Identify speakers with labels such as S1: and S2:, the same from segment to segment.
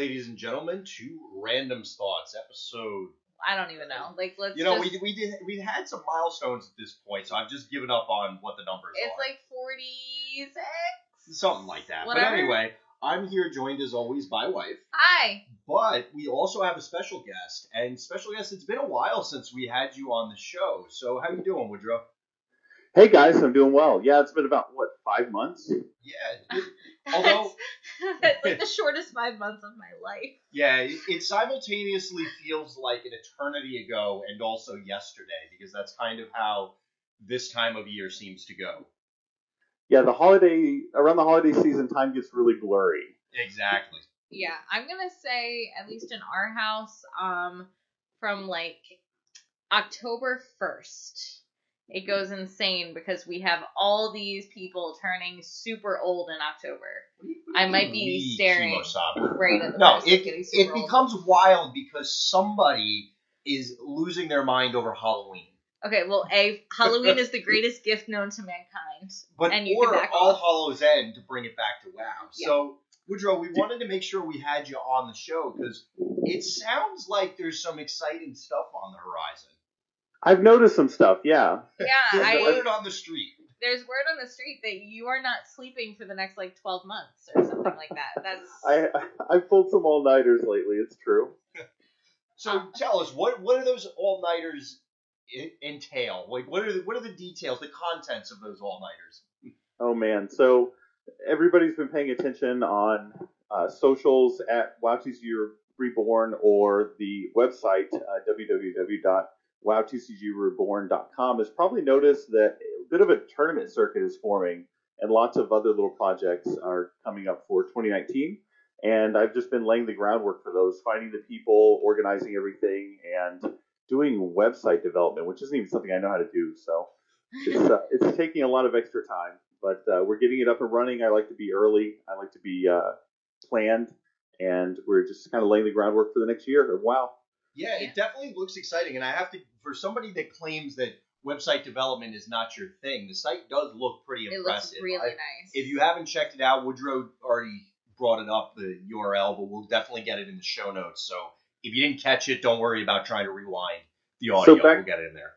S1: Welcome back, ladies and gentlemen, to Random Thoughts episode.
S2: I don't even know. Like, let's.
S1: You know,
S2: just,
S1: we we did we had some milestones at this point, so I've just given up on what the numbers
S2: It's
S1: are.
S2: It's like forty six.
S1: something like that.
S2: Whatever.
S1: But anyway, I'm here joined as always by wife,
S2: Hi.
S1: but we also have a special guest. And special guest, it's been a while since we had you on the show. So how you doing, Woodrow?
S3: Hey guys, I'm doing well. Yeah, it's been about what five months.
S1: Yeah, it- Although-
S2: that's like the shortest five months of my life.
S1: yeah. It, it simultaneously feels like an eternity ago and also yesterday because that's kind of how this time of year seems to go.
S3: Yeah, the holiday around the holiday season, time gets really blurry.
S1: Exactly.
S2: Yeah, I'm gonna say at least in our house, um, from like October first, it goes insane because we have all these people turning super old in October. I might be staring right at the
S1: No, it
S2: getting super
S1: it
S2: old.
S1: becomes wild because somebody is losing their mind over Halloween.
S2: Okay, well, a Halloween is the greatest gift known to mankind.
S1: But
S2: And you
S1: or
S2: can back
S1: All
S2: off.
S1: Hallows End to bring it back to WoW.
S2: Yeah.
S1: So Woodrow, we wanted to make sure we had you on the show because it sounds like there's some exciting stuff on the horizon.
S3: I've noticed some stuff. Yeah,
S2: Yeah,
S1: There's
S2: I
S1: word on the street.
S2: there's word on the street that you are not sleeping for the next like 12 months or something like that. That's
S3: I I've pulled some all nighters lately. It's true.
S1: So tell us what what do those all nighters entail? Like what are the, what are the details, the contents of those all nighters?
S3: Oh man, so everybody's been paying attention on uh, socials at WowTCG Reborn or the website uh, www.wowtcgreborn.com has probably noticed that a bit of a tournament circuit is forming and lots of other little projects are coming up for 2019 and I've just been laying the groundwork for those, finding the people, organizing everything, and doing website development, which isn't even something I know how to do. So it's uh, it's taking a lot of extra time, but uh, we're getting it up and running. I like to be early. I like to be uh, planned, and we're just kind of laying the groundwork for the next year. Wow.
S1: Yeah,
S2: Yeah.
S1: it definitely looks exciting, and I have to for somebody that claims that website development is not your thing, the site does look pretty
S2: it looks
S1: impressive.
S2: really
S1: I-
S2: nice.
S1: If you haven't checked it out, Woodrow already brought it up the URL, but we'll definitely get it in the show notes. So if you didn't catch it, don't worry about trying to rewind the audio.
S3: back-
S1: we'll get it in there.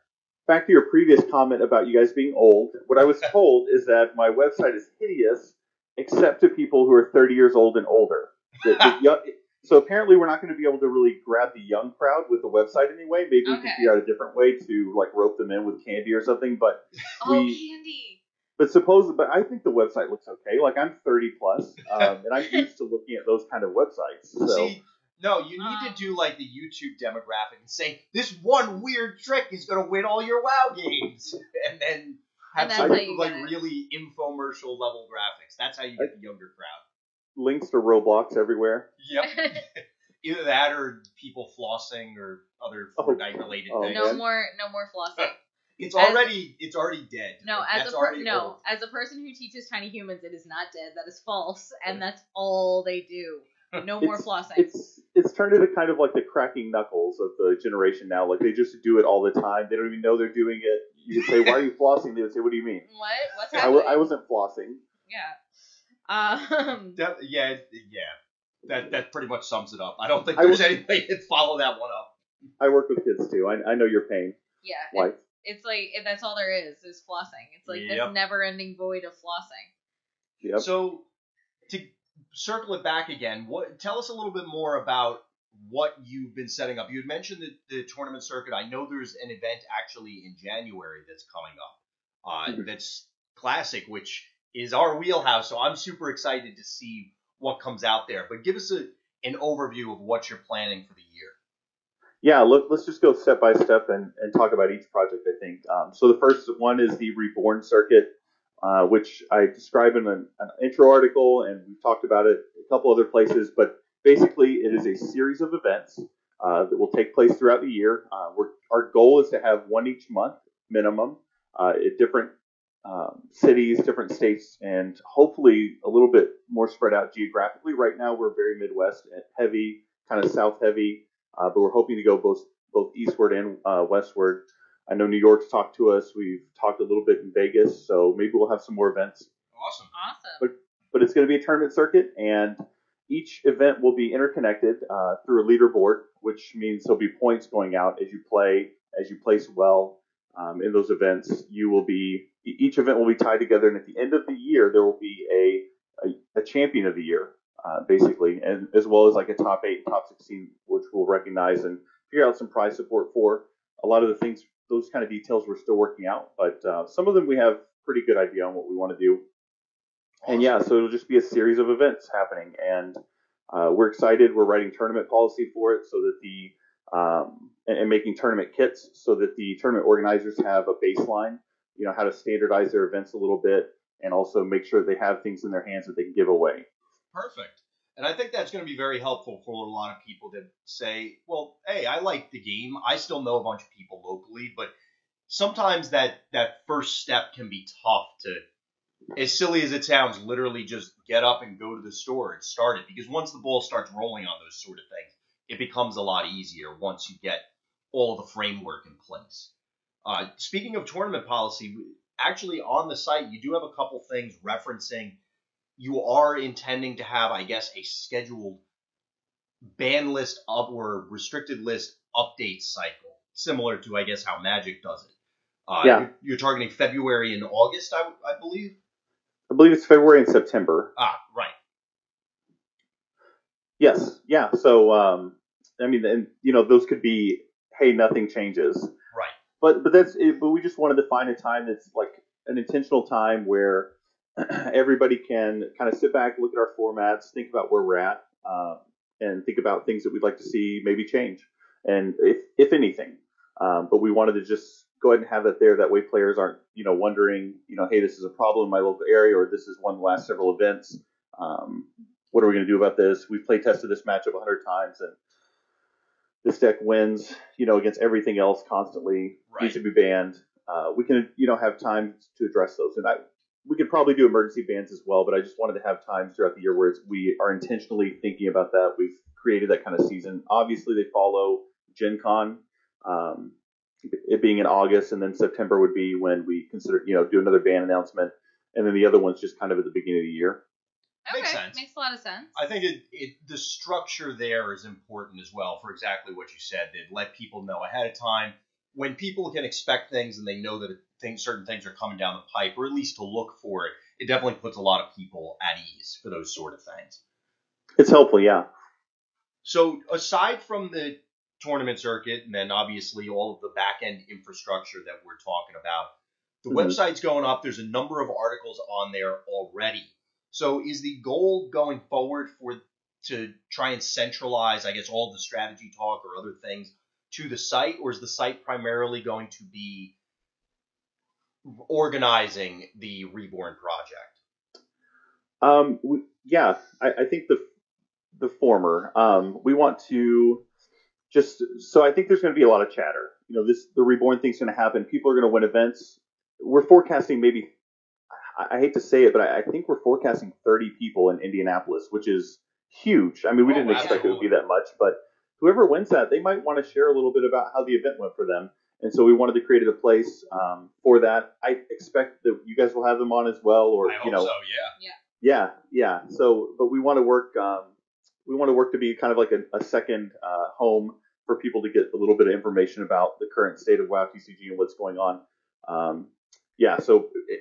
S3: Back to your previous comment about you guys being old. What I was told is that my website is hideous, except to people who are 30 years old and older. The- the young- so apparently, we're not going to be able to really grab the young crowd with the website anyway. Maybe we
S2: Okay.
S3: can figure out a different way to like rope them in with candy or something. But
S2: oh,
S3: we-
S2: candy.
S3: But suppose, but I think the website looks okay. Like I'm 30 plus, um, and I'm used to looking at those kind of websites. So
S1: See, no, you need to do like the YouTube demographic and say this one weird trick is going to win all your WoW games, and then have
S2: And
S1: some like really infomercial level graphics. That's how you get the younger crowd.
S3: Links to Roblox everywhere.
S1: Yep. Either that or people flossing or other
S3: Oh.
S1: Fortnite related
S3: Oh,
S1: things.
S2: no
S3: man.
S2: more, no more flossing.
S1: Uh, it's
S2: As-
S1: already it's already dead.
S2: No,
S1: Like,
S2: as
S1: that's
S2: a per-
S1: already
S2: no,
S1: old.
S2: as a person who teaches tiny humans, it is not dead. That is false, and that's all they do. No more
S3: It's-
S2: flossing.
S3: It's it's turned into kind of like the cracking knuckles of the generation now. Like they just do it all the time. They don't even know they're doing it. You would say, "Why are you flossing?" They would say, "What do you mean?"
S2: what? What's
S3: I,
S2: happening?
S3: w- I wasn't flossing.
S2: yeah. Um.
S1: That- yeah, yeah. That that pretty much sums it up. I don't think
S3: I
S1: there's
S3: will-
S1: any way to follow that one up.
S3: I work with kids too. I, I know your pain,
S2: Yeah.
S3: wife.
S2: It's like it- that's all there is is flossing. It's like
S1: Yep.
S2: this never-ending void of flossing.
S3: Yep.
S1: So to circle it back again, what tell us a little bit more about what you've been setting up. You had mentioned the, the tournament circuit. I know there's an event actually in January that's coming up. Uh,
S3: Mhm.
S1: That's classic, which is our wheelhouse. So I'm super excited to see what comes out there. But give us a, an overview of what you're planning for the year.
S3: Yeah, look, let's just go step by step and, and talk about each project. I think um, so. The first one is the Reborn Circuit, uh, which I describe in an, an intro article, and we've talked about it a couple other places. But basically, it is a series of events uh, that will take place throughout the year. Uh, our goal is to have one each month minimum uh, at different um, cities, different states, and hopefully a little bit more spread out geographically. Right now, we're very Midwest heavy, kind of South heavy, uh, but we're hoping to go both both eastward and uh, westward. I know New York's talked to us. We've talked a little bit in Vegas, so maybe we'll have some more events.
S1: Awesome.
S2: Awesome.
S3: But but it's going to be a tournament circuit, and each event will be interconnected uh, through a leaderboard, which means there'll be points going out as you play, as you place well um, in those events. You will be each event will be tied together, and at the end of the year, there will be a a, a champion of the year, uh, basically, and as well as like a top eight, top sixteen, which we'll recognize and figure out some prize support for. A lot of the things, those kind of details, we're still working out, but uh, some of them we have pretty good idea on what we want to do. And yeah, so it'll just be a series of events happening, and uh, we're excited. We're writing tournament policy for it so that the um, and, and, making tournament kits so that the tournament organizers have a baseline, you know, how to standardize their events a little bit, and also make sure they have things in their hands that they can give away.
S1: Perfect. And I think that's going to be very helpful for a lot of people to say, well, hey, I like the game. I still know a bunch of people locally, but sometimes that that first step can be tough to as silly as it sounds, literally just get up and go to the store and start it. Because once the ball starts rolling on those sort of things, it becomes a lot easier once you get all the framework in place. Uh, speaking of tournament policy, actually on the site, you do have a couple things referencing you are intending to have, I guess, a scheduled ban list up or restricted list update cycle, similar to, I guess, how Magic does it. Uh, yeah. You're, you're, targeting February and August, I, I believe.
S3: I believe it's February and September.
S1: Ah, right.
S3: Yes, yeah. So, um, I mean, and you know, those could be, hey, nothing changes. But but that's it, but we just wanted to find a time that's like an intentional time where everybody can kind of sit back, look at our formats, think about where we're at, um, and think about things that we'd like to see maybe change, and if if anything. Um, but we wanted to just go ahead and have that there. That way, players aren't you know wondering, you know, hey, this is a problem in my local area, or this is one of the last several events. Um, what are we going to do about this? We've play tested this matchup a hundred times, and this deck wins, you know, against everything else constantly. Right. Needs to be banned. Uh, we can, you know, have time to address those, and I, we could probably do emergency bans as well. But I just wanted to have times throughout the year where we are intentionally thinking about that. We've created that kind of season. Obviously, they follow Gen Con. Um, it being in August, and then September would be when we consider, you know, do another ban announcement, and then the other one's just kind of at the beginning of the year.
S2: Okay, makes sense. Makes a lot of sense.
S1: I think it, it the structure there is important as well for exactly what you said. That let people know ahead of time when people can expect things and they know that things, certain things are coming down the pipe, or at least to look for it. It definitely puts a lot of people at ease for those sort of things.
S3: It's helpful, yeah.
S1: So aside from the tournament circuit, and then obviously all of the back end infrastructure that we're talking about. The mm-hmm. website's going up. There's a number of articles on there already. So is the goal going forward for to try and centralize, I guess, all the strategy talk or other things to the site, or is the site primarily going to be organizing the Reborn project?
S3: Um, we, yeah, I, I, think the the former. Um, we want to just so I think there's going to be a lot of chatter. You know, this the reborn thing's going to happen. People are going to win events. We're forecasting maybe. I, I hate to say it, but I, I, think we're forecasting 30 people in Indianapolis, which is huge. I mean, we oh, didn't wow. expect it would be that much, but whoever wins that, they might want to share a little bit about how the event went for them. And so we wanted to create a place um, for that. I expect that you guys will have them on as well, or
S1: I
S3: you know,
S1: so, yeah,
S3: yeah, yeah, yeah. So, but we want to work. Um, we want to work to be kind of like a, a second uh, home for people to get a little bit of information about the current state of WoW TCG and what's going on. Um, yeah, so it,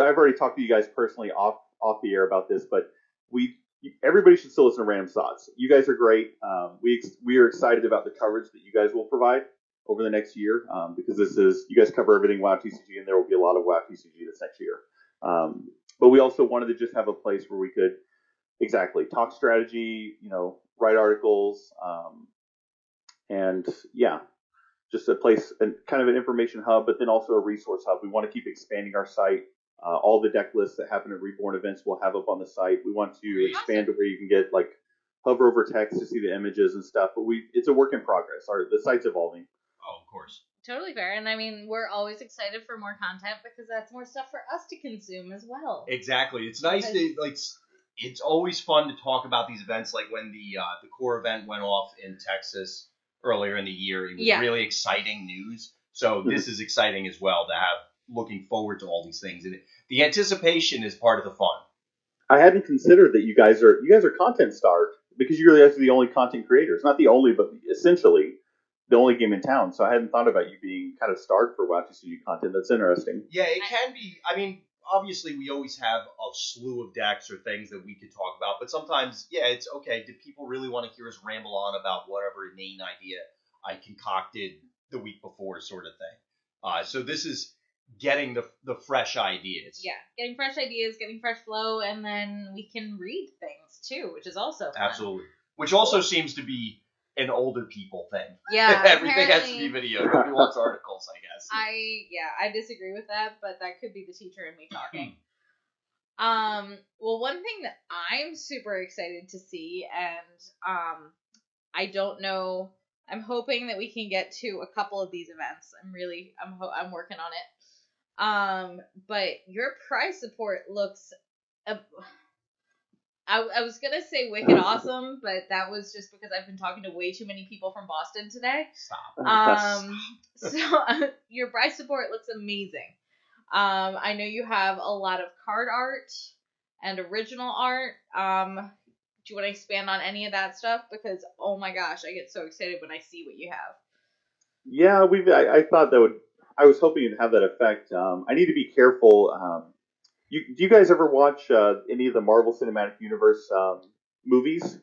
S3: I've already talked to you guys personally off off the air about this, but we everybody should still listen to Random Thoughts. You guys are great. Um, we we are excited about the coverage that you guys will provide over the next year um, because this is you guys cover everything WoW TCG, and there will be a lot of WoW TCG this next year. Um, but we also wanted to just have a place where we could exactly talk strategy, you know, write articles, um, and yeah, just a place, and kind of an information hub, but then also a resource hub. We want to keep expanding our site. Uh, all the deck lists that happen at Reborn events we'll have up on the site. We want to expand to where you can get like hover over text to see the images and stuff. But we, it's a work in progress. Our the site's evolving.
S1: Oh, of course.
S2: Totally fair, and I mean we're always excited for more content because that's more stuff for us to consume as well.
S1: Exactly. It's nice because... to like. It's always fun to talk about these events, like when the uh, the core event went off in Texas earlier in the year. It was yeah. really exciting news. So mm-hmm. this is exciting as well to have looking forward to all these things. And the anticipation is part of the fun.
S3: I hadn't considered that you guys are you guys are content starved because you guys are the only content creators, not the only, but essentially the only game in town. So I hadn't thought about you being kind of starved for WoW TCG content. That's interesting.
S1: Yeah, it can be. I mean, obviously, we always have a slew of decks or things that we could talk about, but sometimes, yeah, it's okay. Do people really want to hear us ramble on about whatever inane idea I concocted the week before, sort of thing? Uh, so this is getting the the fresh ideas.
S2: Yeah, getting fresh ideas, getting fresh flow, and then we can read things too, which is also fun.
S1: absolutely. Which also seems to be an older people thing.
S2: Yeah,
S1: Everything has to be video. Nobody wants articles, I guess.
S2: I yeah, I disagree with that, but that could be the teacher and me talking. um, well, one thing that I'm super excited to see, and um, I don't know. I'm hoping that we can get to a couple of these events. I'm really, I'm, ho- I'm working on it. Um, but your prize support looks. Uh, I, I was gonna say wicked awesome, but that was just because I've been talking to way too many people from Boston today.
S1: Stop.
S2: Um, so your prize support looks amazing. Um, I know you have a lot of card art and original art. Um, do you want to expand on any of that stuff? Because oh my gosh, I get so excited when I see what you have.
S3: Yeah, we've. I, I thought that would. I was hoping it'd have that effect. Um, I need to be careful. Um, you, do you guys ever watch uh, any of the Marvel Cinematic Universe um, movies?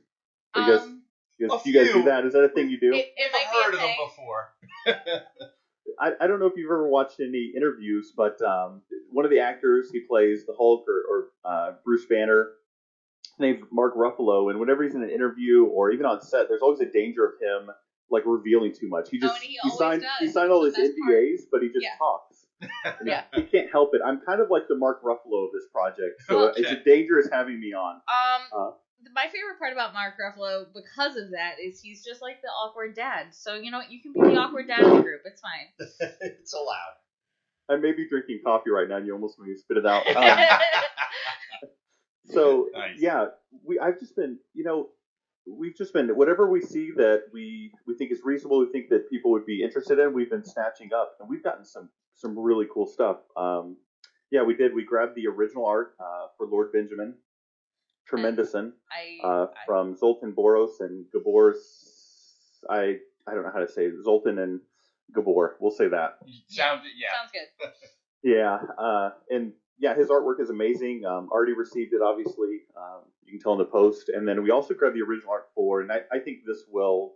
S3: Or you guys,
S2: Um,
S3: you guys, do you guys do that? Is that a thing you do?
S2: it, it
S1: I've heard of them before.
S3: I, I don't know if you've ever watched any interviews, but um, one of the actors he plays the Hulk or, or uh, Bruce Banner, his name's Mark Ruffalo, and whenever he's in an interview or even on set, there's always a danger of him like revealing too much. He
S2: Oh,
S3: just
S2: and he
S3: he, signed
S2: does.
S3: he signed all
S2: That's
S3: his
S2: the part.
S3: NDAs, but he just
S2: Yeah.
S3: talks. And
S2: Yeah.
S3: he can't help it. I'm kind of like the Mark Ruffalo of this project, so
S1: Okay.
S3: it's a dangerous having me on.
S2: Um,
S3: Uh.
S2: my favorite part about Mark Ruffalo, because of that, is he's just like the awkward dad. So you know what? You can be the awkward dad in the group. It's fine.
S1: it's allowed.
S3: I may be drinking coffee right now, and you almost made me spit it out. Um, So
S1: Nice.
S3: yeah, we I've just been you know we've just been whatever we see that we we think is reasonable, we think that people would be interested in, we've been snatching up, and we've gotten some some really cool stuff. Um, yeah, we did. We grabbed the original art uh, for Lord Benjamin, Tremendous'n,
S2: I,
S3: uh,
S2: I
S3: from Zoltan Boros and Gabor. I I don't know how to say it. Zoltan and Gabor. We'll say that.
S1: Sound yeah.
S2: sounds good.
S3: Yeah, uh, and yeah, his artwork is amazing. Um, already received it, obviously. Um, you can tell in the post. And then we also grabbed the original art for, and I, I think this will.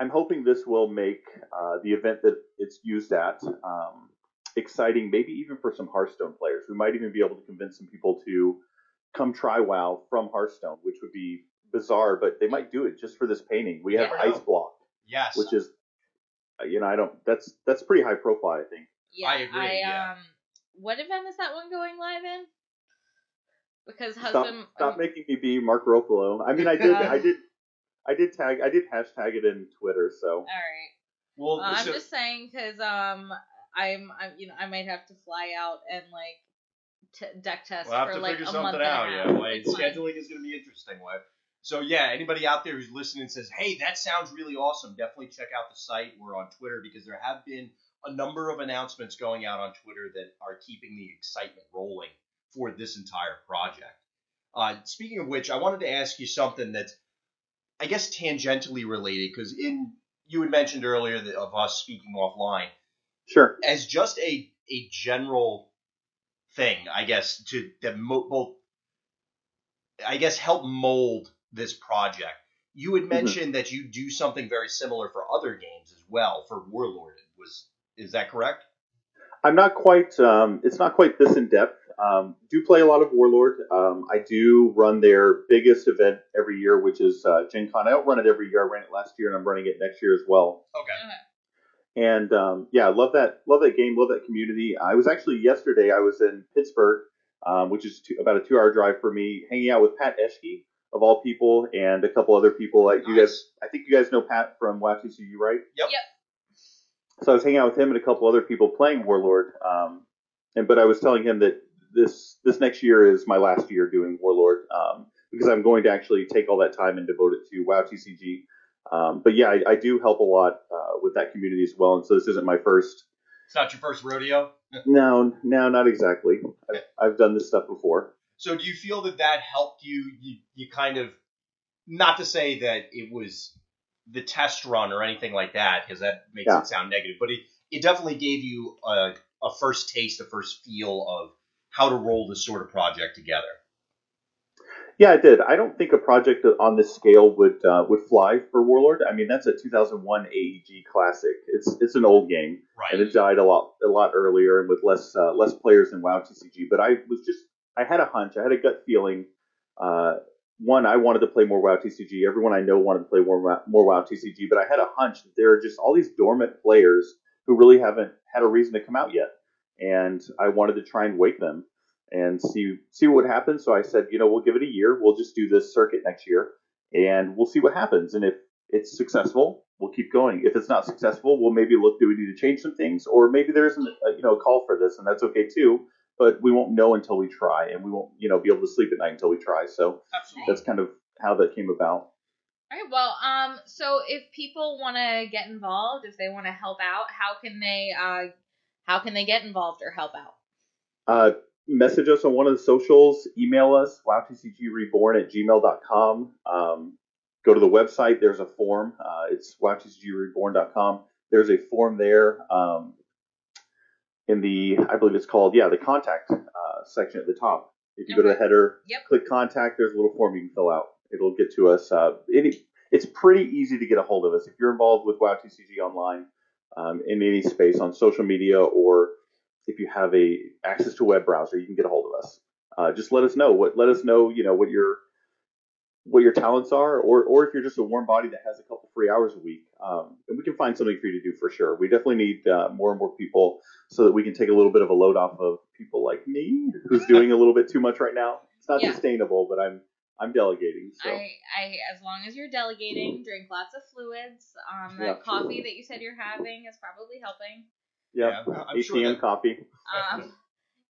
S3: I'm hoping this will make uh, the event that it's used at um, exciting, maybe even for some Hearthstone players. We might even be able to convince some people to come try WoW from Hearthstone, which would be bizarre, but they might do it just for this painting. We have
S1: Never know.
S3: Ice Block,
S1: Yes.
S3: which is, uh, you know, I don't. That's that's pretty high profile, I think.
S2: Yeah,
S1: I agree, yeah.
S2: um, what event is that one going live in? Because
S3: Stop,
S2: husband.
S3: stop
S2: um,
S3: making me be Mark Ruffalo. I mean, I did, I did, I did tag, I did hashtag it in Twitter. So
S2: All right.
S1: well,
S2: Well, I'm
S1: so-
S2: just saying because um, I'm, I'm, you know, I might have to fly out and like t- deck test
S1: We'll have
S2: for
S1: to
S2: like
S1: figure
S2: a
S1: something
S2: month and
S1: out.
S2: a
S1: Yeah,
S2: half.
S1: Wade. Scheduling is going to be interesting. Wade. So yeah, anybody out there who's listening says, "Hey, that sounds really awesome." Definitely check out the site. We're on Twitter because there have been a number of announcements going out on Twitter that are keeping the excitement rolling for this entire project. Uh, speaking of which, I wanted to ask you something that's, I guess, tangentially related because in you had mentioned earlier that of us speaking offline
S3: sure.
S1: as just a a general thing, I guess, to that mo- both, I guess, help mold this project. You had mentioned that you do something very similar for other games as well for Warlord. Was is that correct?
S3: I'm not quite. Um, it's not quite this in depth. Um, do play a lot of Warlord. Um, I do run their biggest event every year, which is uh, Gen Con. I don't run it every year. I ran it last year, and I'm running it next year as well.
S1: Okay.
S3: And um, yeah, I love that, love that game, love that community. I was actually yesterday. I was in Pittsburgh, um, which is two, about a two-hour drive for me, hanging out with Pat Eschke of all people, and a couple other people. Like you guys, I think you guys know Pat from WoW TCG, right?
S1: Yep.
S2: Yep.
S3: So I was hanging out with him and a couple other people playing Warlord. Um, and but I was telling him that this this next year is my last year doing Warlord um, because I'm going to actually take all that time and devote it to WoW TCG. Um, but yeah, I, I do help a lot uh, with that community as well. And so this isn't my first.
S1: It's not your first rodeo.
S3: No, no, not exactly. I've, I've done this stuff before.
S1: So do you feel that that helped you? You, you kind of, not to say that it was the test run or anything like that, because that makes
S3: Yeah.
S1: it sound negative, but it, it definitely gave you a, a first taste, a first feel of how to roll this sort of project together.
S3: Yeah, it did. I don't think a project on this scale would uh, would fly for Warlord. I mean, that's a 2001 AEG classic. It's it's an old game,
S1: Right.
S3: and it died a lot a lot earlier and with less uh, less players than WoW TCG. But I was just I had a hunch, I had a gut feeling. Uh, one, I wanted to play more WoW TCG. Everyone I know wanted to play more more WoW TCG. But I had a hunch that there are just all these dormant players who really haven't had a reason to come out yet, and I wanted to try and wake them and see see what happens. So I said, you know, we'll give it a year. We'll just do this circuit next year, and we'll see what happens. And if it's successful, we'll keep going. If it's not successful, we'll maybe look. Do we need to change some things, or maybe there isn't, a, you know, a call for this, and that's okay too. But we won't know until we try, and we won't, you know, be able to sleep at night until we try. So
S1: Absolutely.
S3: that's kind of how that came about.
S2: All right. Well, um, so if people want to get involved, if they want to help out, how can they, uh, how can they get involved or help out?
S3: Uh, message us on one of the socials, email us, wowtcgreborn at gmail.com. Um, go to the website, there's a form. Uh, it's wowtcgreborn.com. There's a form there um, in the, I believe it's called, yeah, the contact uh, section at the top. If you go to the header,
S2: Yep.
S3: click contact, there's a little form you can fill out. It'll get to us. Uh, any, it's pretty easy to get a hold of us. If you're involved with WowTCG online um, in any space on social media or if you have a access to a web browser, you can get a hold of us. Uh, just let us know what let us know you know what your what your talents are, or or if you're just a warm body that has a couple free hours a week, um, and we can find something for you to do for sure. We definitely need uh, more and more people so that we can take a little bit of a load off of people like me who's doing a little bit too much right now. It's not
S2: Yeah.
S3: sustainable, but I'm I'm delegating. So
S2: I, I, as long as you're delegating, drink lots of fluids. Um, that
S3: Yeah.
S2: coffee that you said you're having is probably helping.
S3: yeah,
S1: I'm
S3: ATM
S1: sure that,
S3: coffee.
S2: Um,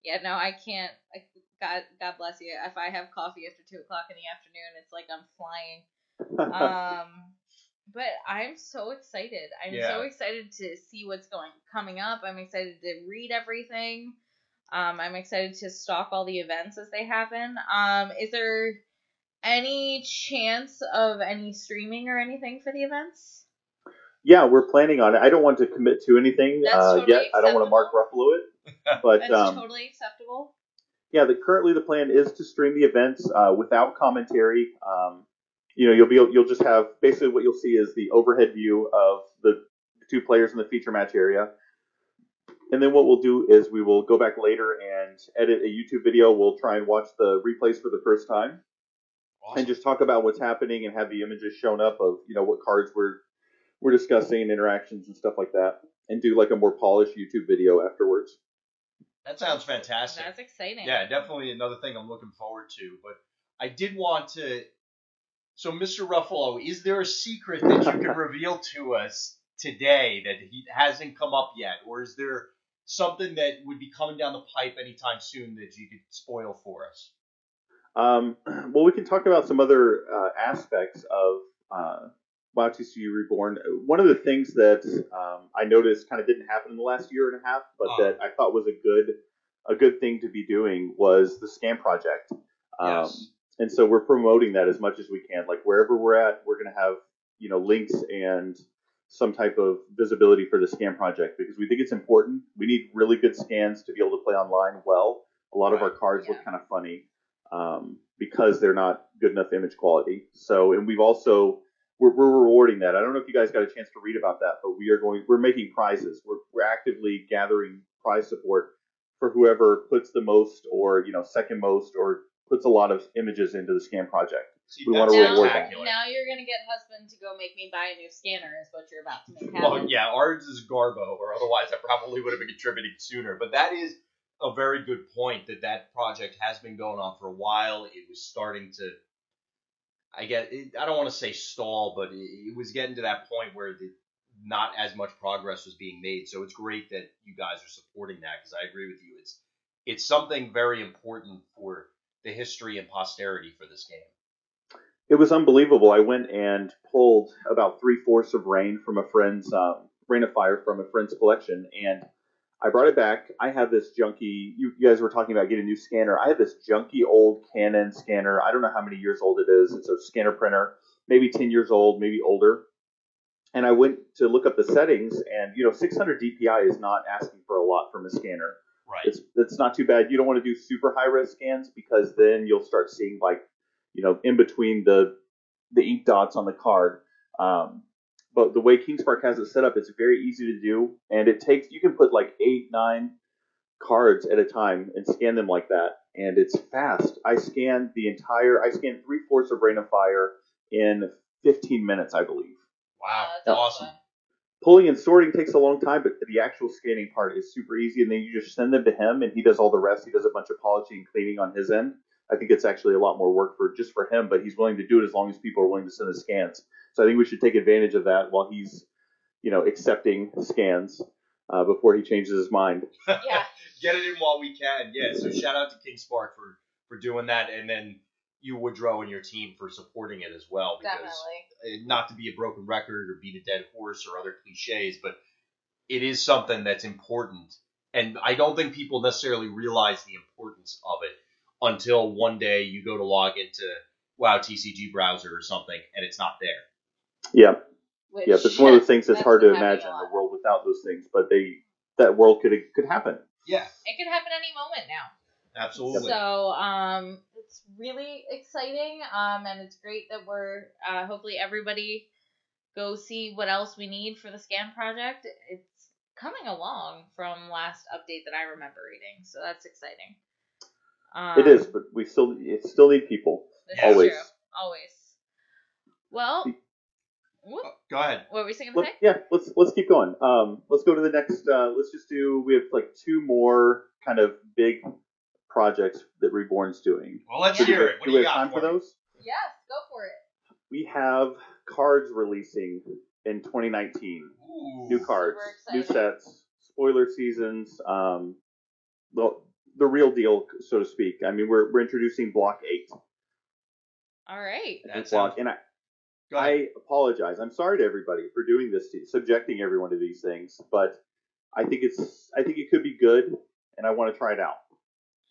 S2: yeah, no, I can't. I, God, God bless you. If I have coffee after two o'clock in the afternoon, it's like I'm flying. Um, but I'm so excited. I'm
S1: Yeah.
S2: so excited to see what's going coming up. I'm excited to read everything. Um, I'm excited to stalk all the events as they happen. Um, is there any chance of any streaming or anything for the events?
S3: yeah, we're planning on it. I don't want to commit to anything uh,
S2: totally
S3: yet. I don't want to Mark Ruffalo it, but
S2: That's
S3: um,
S2: totally acceptable.
S3: Yeah, the, currently the plan is to stream the events uh, without commentary. Um, you know, you'll be you'll just have basically what you'll see is the overhead view of the two players in the feature match area, and then what we'll do is we will go back later and edit a YouTube video. We'll try and watch the replays for the first time
S1: awesome.
S3: and just talk about what's happening and have the images shown up of you know what cards we're we're discussing, interactions and stuff like that, and do like a more polished YouTube video afterwards.
S1: That sounds fantastic.
S2: That's exciting.
S1: Yeah, definitely another thing I'm looking forward to. But I did want to. So, Mr. Ruffalo, is there a secret that you can reveal to us today that he hasn't come up yet, or is there something that would be coming down the pipe anytime soon that you could spoil for us?
S3: Um, well, we can talk about some other uh, aspects of uh, WoW TCG Reborn. One of the things that um, I noticed kind of didn't happen in the last year and a half, but
S1: Oh.
S3: that I thought was a good a good thing to be doing was the Scan Project. Um,
S1: Yes.
S3: And so we're promoting that as much as we can. Like wherever we're at, we're going to have you know links and some type of visibility for the Scan Project because we think it's important. We need really good scans to be able to play online well. A lot of our cards
S2: Yeah.
S3: look kind of funny um, because they're not good enough image quality. So, and we've also we're, we're rewarding that. I don't know if you guys got a chance to read about that, but we are going. We're making prizes. We're we're actively gathering prize support for whoever puts the most, or you know, second most, or puts a lot of images into the scan Project.
S1: See,
S3: We wanna
S2: now,
S3: reward that.
S2: now you're gonna get husband to go make me buy a new scanner is what you're about to make happen.
S1: Well, yeah, ours is Garbo, or otherwise I probably would have been contributing sooner. But that is a very good point that that project has been going on for a while. It was starting to, I get, it, I don't want to say stall, but it, it was getting to that point where the, not as much progress was being made. So it's great that you guys are supporting that because I agree with you. It's it's something very important for the history and posterity for this game.
S3: It was unbelievable. I went and pulled about three fourths of rain from a friend's um, rain of fire from a friend's collection, and I brought it back. I have this junky. You, you guys were talking about getting a new scanner. I have this junky old Canon scanner. I don't know how many years old it is. It's a scanner printer, maybe 10 years old, maybe older. And I went to look up the settings, and you know, 600 DPI is not asking for a lot from a scanner.
S1: Right.
S3: It's it's not too bad. You don't want to do super high res scans because then you'll start seeing like, you know, in between the the ink dots on the card. Um, but the way KingSpark has it set up, it's very easy to do, and it takes you can put like eight, nine cards at a time and scan them like that, and it's fast. I scanned the entire, I scanned three fourths of Rain of Fire in 15 minutes, I believe.
S1: wow.
S2: That's
S1: awesome.
S3: Pulling and sorting takes a long time, but the actual scanning part is super easy, and then you just send them to him, and he does all the rest. He does a bunch of polishing and cleaning on his end. I think it's actually a lot more work for just for him, but he's willing to do it as long as people are willing to send the scans. So I think we should take advantage of that while he's, you know, accepting scans uh, before he changes his mind.
S2: Yeah.
S1: Get it in while we can. Yeah. So shout out to King Spark for for doing that, and then you Woodrow and your team for supporting it as well. Because
S2: Definitely.
S1: not to be a broken record or beat a dead horse or other cliches, but it is something that's important. And I don't think people necessarily realize the importance of it until one day you go to log into WoW TCG browser or something and it's not there.
S3: Yeah,
S2: Which,
S3: yeah. It's one of those things that's
S2: that's
S3: hard to imagine
S2: a
S3: a world without those things, but they that world could could happen.
S1: Yeah,
S2: It could happen any moment now.
S1: absolutely.
S2: So um, it's really exciting, um, and it's great that we're uh, hopefully everybody go see what else we need for the scan project. It's coming along from last update that I remember reading, so that's exciting. Um,
S3: it is, but we still it still need people.
S2: this
S3: always.
S2: true, always. Well, whoop,
S1: Oh, go ahead.
S2: what were we saying? to
S3: Let,
S2: say?
S3: yeah, let's let's keep going. Um, let's go to the next. Uh, let's just do. We have like two more kind of big projects that Reborn's doing.
S1: Well, let's
S2: Yeah.
S1: hear it. What
S3: do
S1: do
S3: we
S1: you
S3: have
S1: got
S3: time for
S1: me?
S3: those?
S2: Yes, go for it.
S3: We have cards releasing in 2019.
S1: Ooh.
S3: New cards, new sets, spoiler seasons. Um, the the real deal, so to speak. I mean, we're we're introducing Block Eight.
S2: All right.
S1: That
S3: Block,
S1: sounds-
S3: and I, I apologize. I'm sorry to everybody for doing this to you, subjecting everyone to these things, but I think it's I think it could be good, and I want to try it out.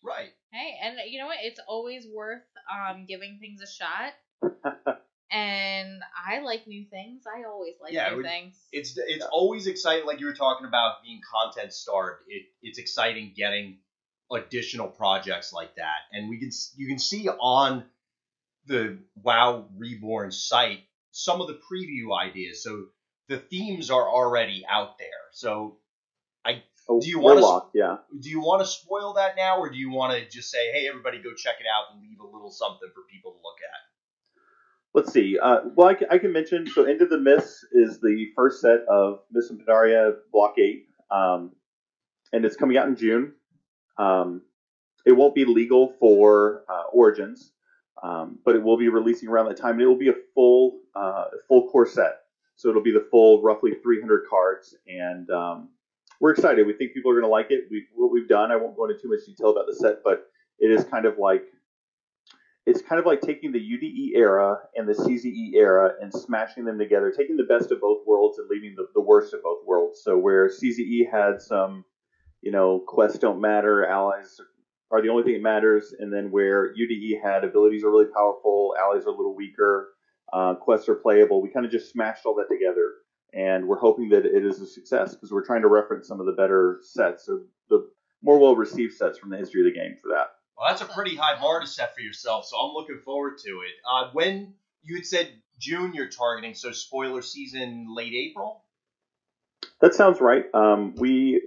S1: right.
S2: Hey, and you know what? It's always worth um giving things a shot. and I like new things. I always like
S1: Yeah,
S2: new
S1: we-
S2: things.
S1: It's it's always exciting, like you were talking about being content starved. It it's exciting getting additional projects like that, and we can you can see on the WoW Reborn site some of the preview ideas. So the themes are already out there. So
S3: Oh,
S1: Do you wanna?
S3: Yeah.
S1: do you want to spoil that now, or do you want to just say, hey, everybody, go check it out and leave a little something for people to look at?
S3: Let's see. Uh, well, I can, I can mention. So, Into the Mists is the first set of Mists of Pandaria Block Eight, um, and it's coming out in June. Um, it won't be legal for uh, Origins, um, but it will be releasing around that time, and it will be a full uh, full core set. So it'll be the full roughly 300 cards, and um, we're excited. We think people are going to like it. We, what we've done, I won't go into too much detail about the set, but it is kind of like it's kind of like taking the UDE era and the CZE era and smashing them together, taking the best of both worlds and leaving the, the worst of both worlds. So where CZE had some, you know, quests don't matter, allies are the only thing that matters, and then where UDE had abilities are really powerful, allies are a little weaker, uh, quests are playable. We kind of just smashed all that together, and we're hoping that it is a success because we're trying to reference some of the better sets, so the more well received sets from the history of the game for that.
S1: Well, that's a pretty high bar to set for yourself, so I'm looking forward to it. Uh, when you had said June you're targeting, so spoiler season late April?
S3: That sounds right. Um, we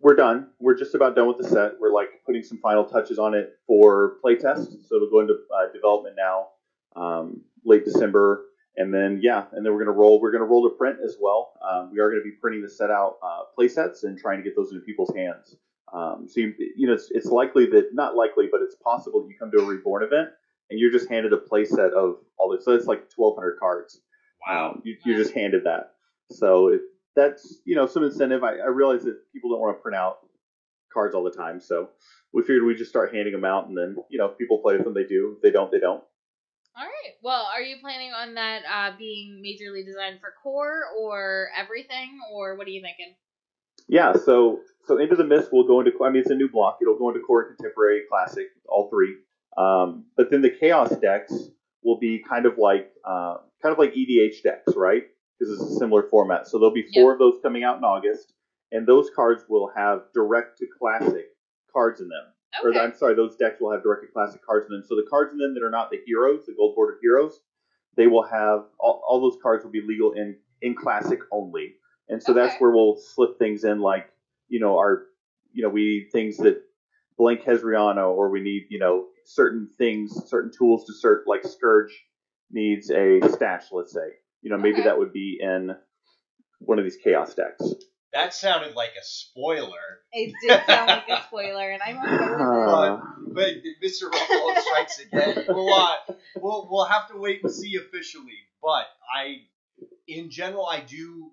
S3: we're done. We're just about done with the set. We're like putting some final touches on it for playtest, so it'll go into uh, development now, um, late December, and then yeah, and then we're gonna roll. We're gonna roll to print as well. Um, we are gonna be printing the set out uh, play sets and trying to get those into people's hands. Um, so you, you know, it's, it's likely that not likely, but it's possible that you come to a reborn event and you're just handed a playset of all this. So it's like 1,200 cards. Wow. you, you're just handed that. So it, that's you know some incentive. I, I realize that people don't want to print out cards all the time, so we figured we'd just start handing them out, and then you know if people play with them, they do. If they don't, they don't.
S2: All right. Well, are you planning on that uh, being majorly designed for core or everything, or what are you thinking?
S3: Yeah, so so Into the Mist will go into. I mean, it's a new block. It'll go into core, contemporary, classic, all three. Um, but then the Chaos decks will be kind of like uh, kind of like EDH decks, right? Because it's a similar format. So there'll be four of those coming out in August, and those cards will have direct to classic cards in them.
S2: Okay.
S3: Or I'm sorry, those decks will have direct to classic cards in them. So the cards in them that are not the heroes, the gold bordered heroes, they will have all, all those cards will be legal in in classic only. And so that's where we'll slip things in like, you know, our you know, we need things that blank Hezriano or we need, you know, certain things, certain tools to cert like Scourge needs a stash, let's say. You know, maybe
S2: Okay.
S3: that would be in one of these chaos decks.
S1: That sounded like a spoiler,
S2: It did sound like a spoiler, and I'm okay with it.
S3: Uh,
S1: but Mr. Ruffalo strikes again. We'll, uh, we'll we'll have to wait and see officially. But I, in general, I do.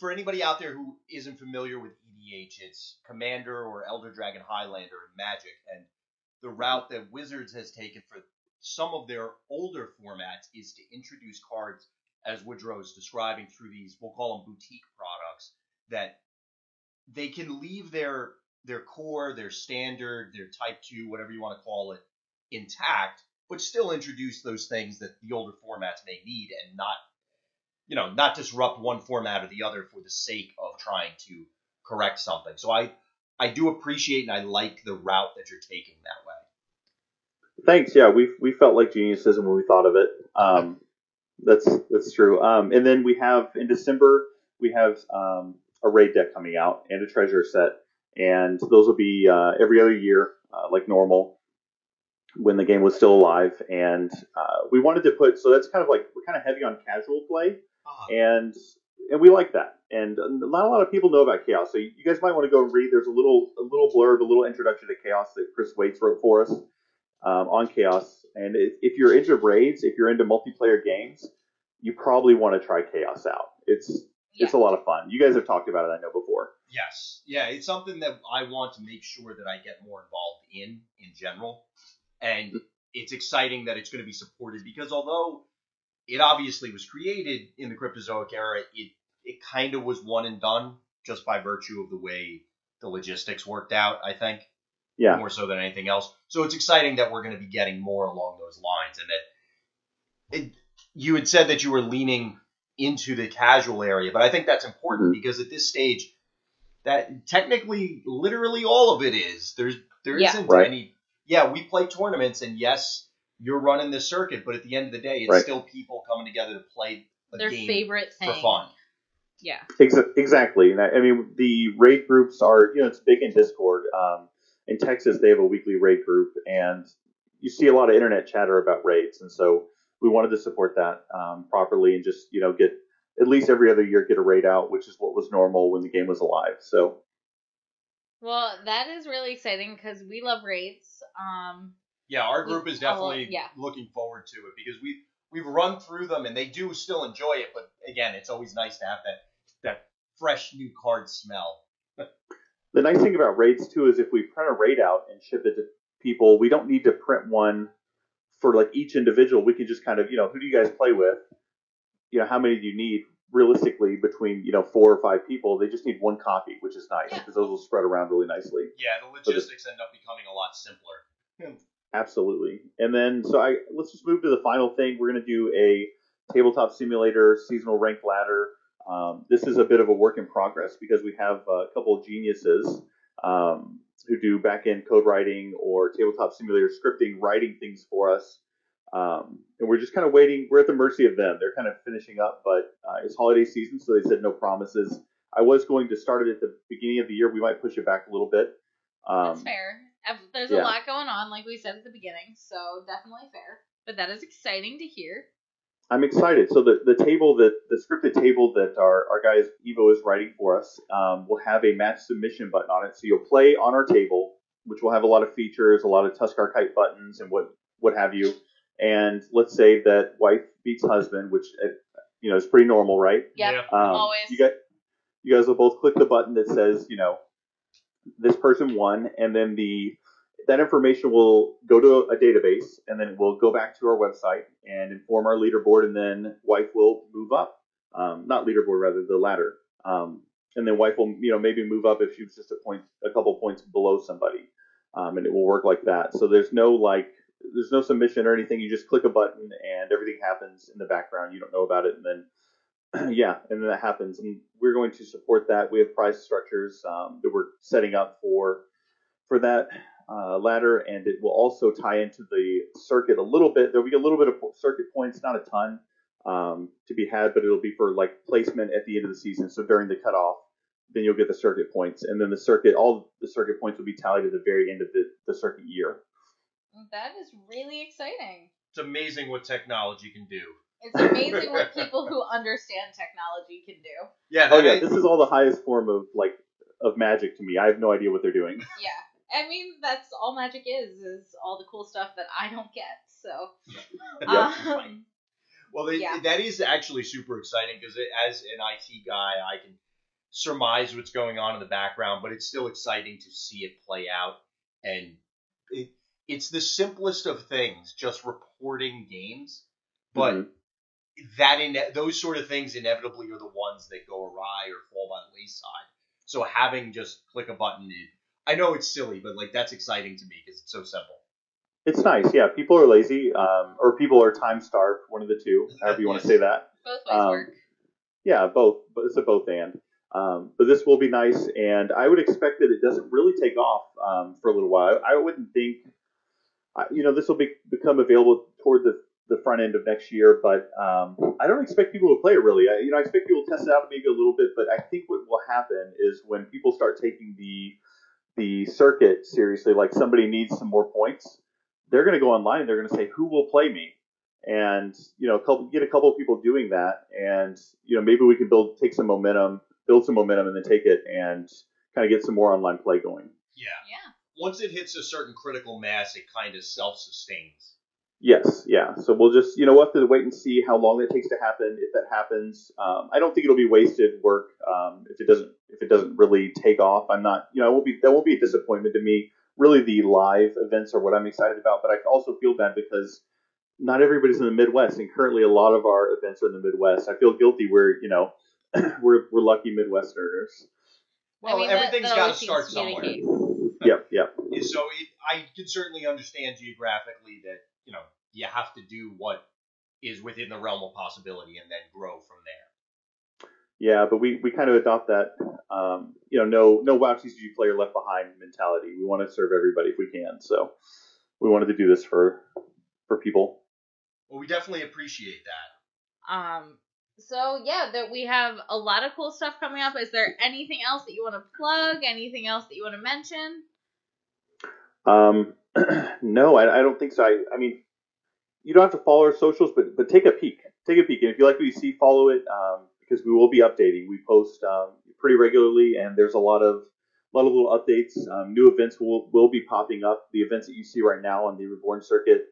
S1: For anybody out there who isn't familiar with EDH, it's Commander or Elder Dragon Highlander in Magic, and the route that Wizards has taken for some of their older formats is to introduce cards, as Woodrow's describing, through these we'll call them boutique products that they can leave their their core, their standard, their type two, whatever you want to call it, intact, but still introduce those things that the older formats may need and not you know, not disrupt one format or the other for the sake of trying to correct something. So I I do appreciate and I like the route that you're taking that way.
S3: Thanks. Yeah, we we felt like geniuses when we thought of it. Um, that's that's true. Um, and then we have in December we have um, a raid deck coming out and a treasure set, and those will be uh, every other year, uh, like normal, when the game was still alive. And uh, we wanted to put so that's kind of like we're kind of heavy on casual play, and and we like that. And not a lot of people know about chaos, so you you guys might want to go read. There's a little a little blurb, a little introduction to chaos that Chris Waits wrote for us um, on chaos. And if, if you're into raids, if you're into multiplayer games, you probably want to try chaos out. It's
S2: Yeah.
S3: it's a lot of fun. You guys have talked about it, I know before.
S1: Yes. Yeah, it's something that I want to make sure that I get more involved in in general. And it's exciting that it's going to be supported because although it obviously was created in the Cryptozoic era, it it kind of was one and done just by virtue of the way the logistics worked out, I think.
S3: Yeah.
S1: More so than anything else. So it's exciting that we're going to be getting more along those lines and that it, you had said that you were leaning into the casual area, but I think that's important because at this stage that technically literally all of it is. There's there
S2: Yeah.
S1: not
S3: Right.
S1: any yeah, we play tournaments and yes, you're running the circuit, but at the end of the day it's
S3: Right.
S1: still people coming together to play a
S2: Their
S1: game
S2: favorite thing.
S1: for fun.
S2: Yeah.
S3: Exactly. And I, I mean, the raid groups are, you know, it's big in Discord. Um, in Texas, they have a weekly raid group, and you see a lot of internet chatter about raids. And so we wanted to support that um, properly and just, you know, get at least every other year get a raid out, which is what was normal when the game was alive. So
S2: Well, that is really exciting because we love raids. Um,
S1: Yeah, our group is definitely
S2: yeah.
S1: looking forward to it because we we've run through them and they do still enjoy it, but again, it's always nice to have that that fresh new card smell.
S3: The nice thing about raids too is if we print a raid out and ship it to people, we don't need to print one for like each individual. We can just kind of, you know, who do you guys play with? You know, how many do you need? Realistically, between you know four or five people, they just need one copy, which is nice because those will spread around really nicely.
S1: Yeah, the logistics end up becoming a lot simpler. Hmm.
S3: Absolutely. And then, so I let's just move to the final thing. We're going to do a tabletop simulator seasonal rank ladder. Um, this is a bit of a work in progress because we have a couple of geniuses um, who do back end code writing or tabletop simulator scripting, writing things for us. Um, and we're just kind of waiting. We're at the mercy of them. They're kind of finishing up, but uh, it's holiday season, so they said no promises. I was going to start it at the beginning of the year. We might push it back a little bit. Um,
S2: that's fair. Ev- There's
S3: yeah.
S2: a lot going on, like we said at the beginning, so definitely fair. But that is exciting to hear.
S3: I'm excited. So the, the table that the scripted table that our, our guys Evo is writing for us um, will have a match submission button on it. So you'll play on our table, which will have a lot of features, a lot of Tuskar kite buttons and what what have you. And let's say that wife beats husband, which uh, you know is pretty normal, right?
S1: Yeah.
S3: Um,
S2: Always.
S3: You got you guys will both click the button that says you know this person won, and then the that information will go to a database, and then it will go back to our website and inform our leaderboard, and then wife will move up. Um, not leaderboard, rather the ladder. Um, and then wife will you know maybe move up if she was just a point a couple points below somebody, um, and it will work like that. So there's no like there's no submission or anything. You just click a button and everything happens in the background. You don't know about it, and then yeah, and then that happens. And we're going to support that. We have prize structures um, that we're setting up for for that uh, ladder, and it will also tie into the circuit a little bit. There'll be a little bit of circuit points, not a ton um, to be had, but it'll be for like placement at the end of the season. So during the cutoff, then you'll get the circuit points, and then the circuit, all the circuit points will be tallied at the very end of the, the circuit year.
S2: That is really exciting.
S1: It's amazing what technology can do.
S2: It's amazing what people who understand technology can do.
S1: Yeah.
S3: Oh
S1: that-
S3: yeah, this is all the highest form of like of magic to me. I have no idea what they're doing.
S2: Yeah. I mean, that's all magic is, is all the cool stuff that I don't get. So,
S3: Yep.
S2: um,
S1: Well, they,
S2: Yeah.
S1: that is actually super exciting because as an IT guy, I can surmise what's going on in the background, but it's still exciting to see it play out. And it, it's the simplest of things, just reporting games, but
S3: Mhm.
S1: that in those sort of things inevitably are the ones that go awry or fall by the wayside. So having just click a button, it, I know it's silly, but like that's exciting to me because it's so simple.
S3: It's nice. Yeah, people are lazy, um, or people are time starved. One of the two, however you want to say that.
S2: both ways
S3: Um,
S2: work.
S3: Yeah, both. But it's a both and. Um, but this will be nice, and I would expect that it doesn't really take off um, for a little while. I wouldn't think, I- you know, this will be become available toward the the front end of next year, but um, I don't expect people to play it really. I, you know, I expect people to test it out maybe a little bit, but I think what will happen is when people start taking the the circuit seriously, like somebody needs some more points, they're going to go online and they're going to say, "Who will play me?" and you know, a couple, get a couple of people doing that, and you know, maybe we can build, take some momentum, build some momentum, and then take it and kind of get some more online play going.
S1: Yeah.
S2: Yeah.
S1: Once it hits a certain critical mass, it kind of self sustains.
S3: Yes, yeah. So we'll just, you know, we'll have to wait and see how long that takes to happen. If that happens, um, I don't think it'll be wasted work. Um, if it doesn't, if it doesn't really take off, I'm not, you know, it won't be that won't be a disappointment to me. Really, the live events are what I'm excited about, but I also feel bad because not everybody's in the Midwest, and currently a lot of our events are in the Midwest. I feel guilty. We're, you know, we're we're lucky Midwesterners.
S1: Well,
S2: I mean, that-
S1: everything's
S2: that
S1: got to start
S2: seems to be the
S1: somewhere.
S3: Yep, yep.
S1: So it, I can certainly understand geographically that you know you have to do what is within the realm of possibility and then grow from there.
S3: Yeah, but we, we kind of adopt that, um, you know, no no WoW TCG player left behind mentality. We want to serve everybody if we can. So we wanted to do this for for people.
S1: Well, we definitely appreciate that.
S2: Um. So yeah, that we have a lot of cool stuff coming up. Is there anything else that you want to plug? Anything else that you want to mention?
S3: Um, no, I, I don't think so. I, I mean, you don't have to follow our socials, but but take a peek. Take a peek, and if you like what you see, follow it um, because we will be updating. We post um, pretty regularly, and there's a lot of a lot of little updates. Um, new events will will be popping up. The events that you see right now on the Reborn circuit,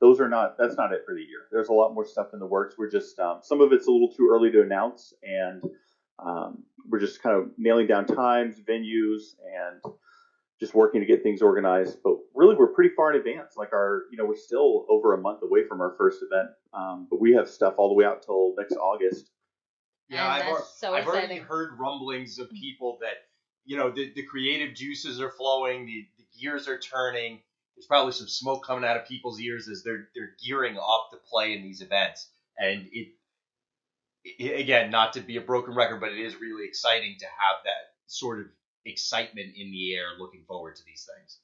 S3: those are not. That's not it for the year. There's a lot more stuff in the works. We're just um, some of it's a little too early to announce, and um, we're just kind of nailing down times, venues, and just working to get things organized. But really, we're pretty far in advance. Like our, you know, we're still over a month away from our first event, um, but we have stuff all the way out till next August.
S1: Yeah,
S2: And
S1: I've,
S2: that's
S1: al-
S2: so
S1: I've already heard rumblings of people that you know the, the creative juices are flowing, the, the gears are turning. There's probably some smoke coming out of people's ears as they're they're gearing up to play in these events, and it, it again not to be a broken record, but it is really exciting to have that sort of excitement in the air, looking forward to these things.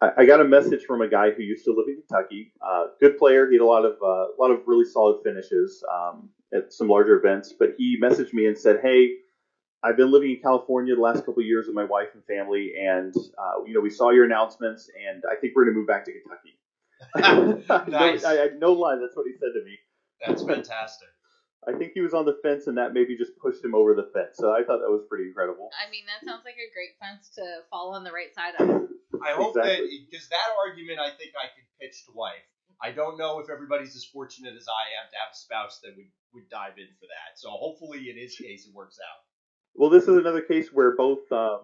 S3: I, I got a message from a guy who used to live in Kentucky. Uh, good player. He had a lot of uh, a lot of really solid finishes um, at some larger events. But he messaged me and said, "Hey, I've been living in California the last couple of years with my wife and family, and uh, you know we saw your announcements, and I think we're going to move back to Kentucky."
S1: Nice.
S3: no, I, I, no lie, that's what he said to me.
S1: That's fantastic.
S3: I think he was on the fence, and that maybe just pushed him over the fence. So I thought that was pretty incredible.
S2: I mean, that sounds like a great fence to fall on the right side of.
S1: I hope
S3: Exactly.
S1: that because that argument I think I could pitch to wife. I don't know if everybody's as fortunate as I am to have a spouse that would, would dive in for that. So hopefully in his case it works out.
S3: Well, this is another case where both um,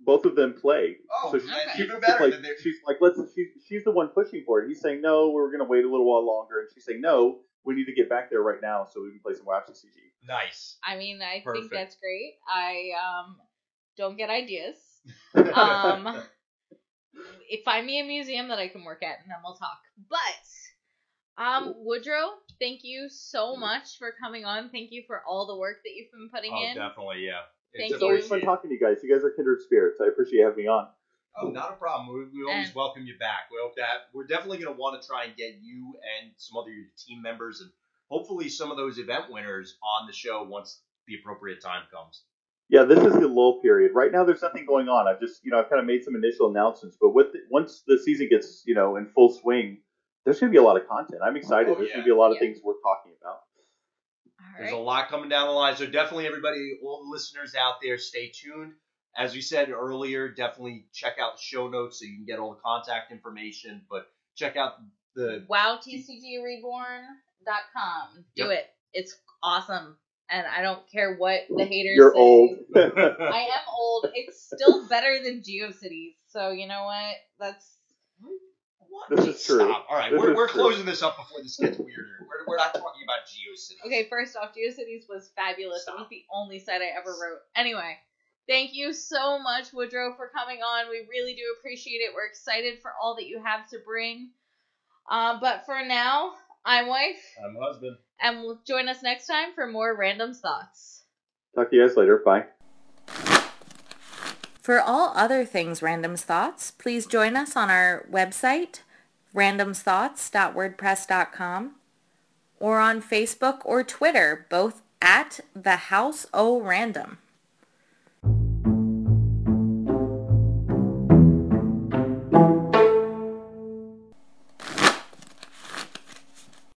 S3: both of them play.
S1: Oh,
S3: So
S1: and
S2: Okay.
S1: even
S3: She's
S1: better
S3: like,
S1: than
S3: she's like, let's. She's she's the one pushing for it. He's saying no, we're going to wait a little while longer, and she's saying no, we need to get back there right now so we can play some WoW TCG.
S1: Nice.
S2: I mean, I
S1: Perfect.
S2: think that's great. I um don't get ideas. Um, if find me a museum that I can work at, and then we'll talk. But um, Woodrow, thank you so much for coming on. Thank you for all the work that you've been putting
S1: oh,
S2: in.
S1: definitely, yeah.
S2: Thank
S3: It's always fun talking to you guys. You guys are kindred spirits. I appreciate you having me on.
S1: Oh, not a problem. We, we always
S2: And-
S1: welcome you back. We hope that we're definitely going to want to try and get you and some other team members and hopefully some of those event winners on the show once the appropriate time comes.
S3: Yeah, this is the lull period. Right now, there's nothing going on. I've just, you know, I've kind of made some initial announcements, but with the, once the season gets, you know, in full swing, there's going to be a lot of content. I'm excited.
S1: Oh,
S3: there's
S1: yeah.
S3: going to be a lot of
S2: Yeah.
S3: things worth talking about.
S2: All
S1: There's
S2: right.
S1: a lot coming down the line. So definitely, everybody, all the listeners out there, stay tuned. As we said earlier, definitely check out the show notes so you can get all the contact information. But check out the
S2: WowTCGReborn.com. Do
S1: Yep.
S2: it. It's awesome. And I don't care what the haters
S3: You're
S2: say.
S3: old.
S2: I am old. It's still better than GeoCities. So you know what? That's
S1: What?
S3: This is true.
S1: Stop. All right,
S3: This
S1: we're, we're closing this up before this gets weirder. We're, we're not talking about GeoCities.
S2: okay. First off, GeoCities was fabulous. It was the only site I ever wrote. Anyway, thank you so much, Woodrow, for coming on. We really do appreciate it. We're excited for all that you have to bring. Um, but for now, I'm wife,
S1: I'm husband.
S2: and we'll join us next time for more random thoughts.
S3: Talk to you guys later. Bye.
S2: For all other things Random's Thoughts, please join us on our website, randomsthoughts.wordpress.com, or on Facebook or Twitter, both at the House O Random.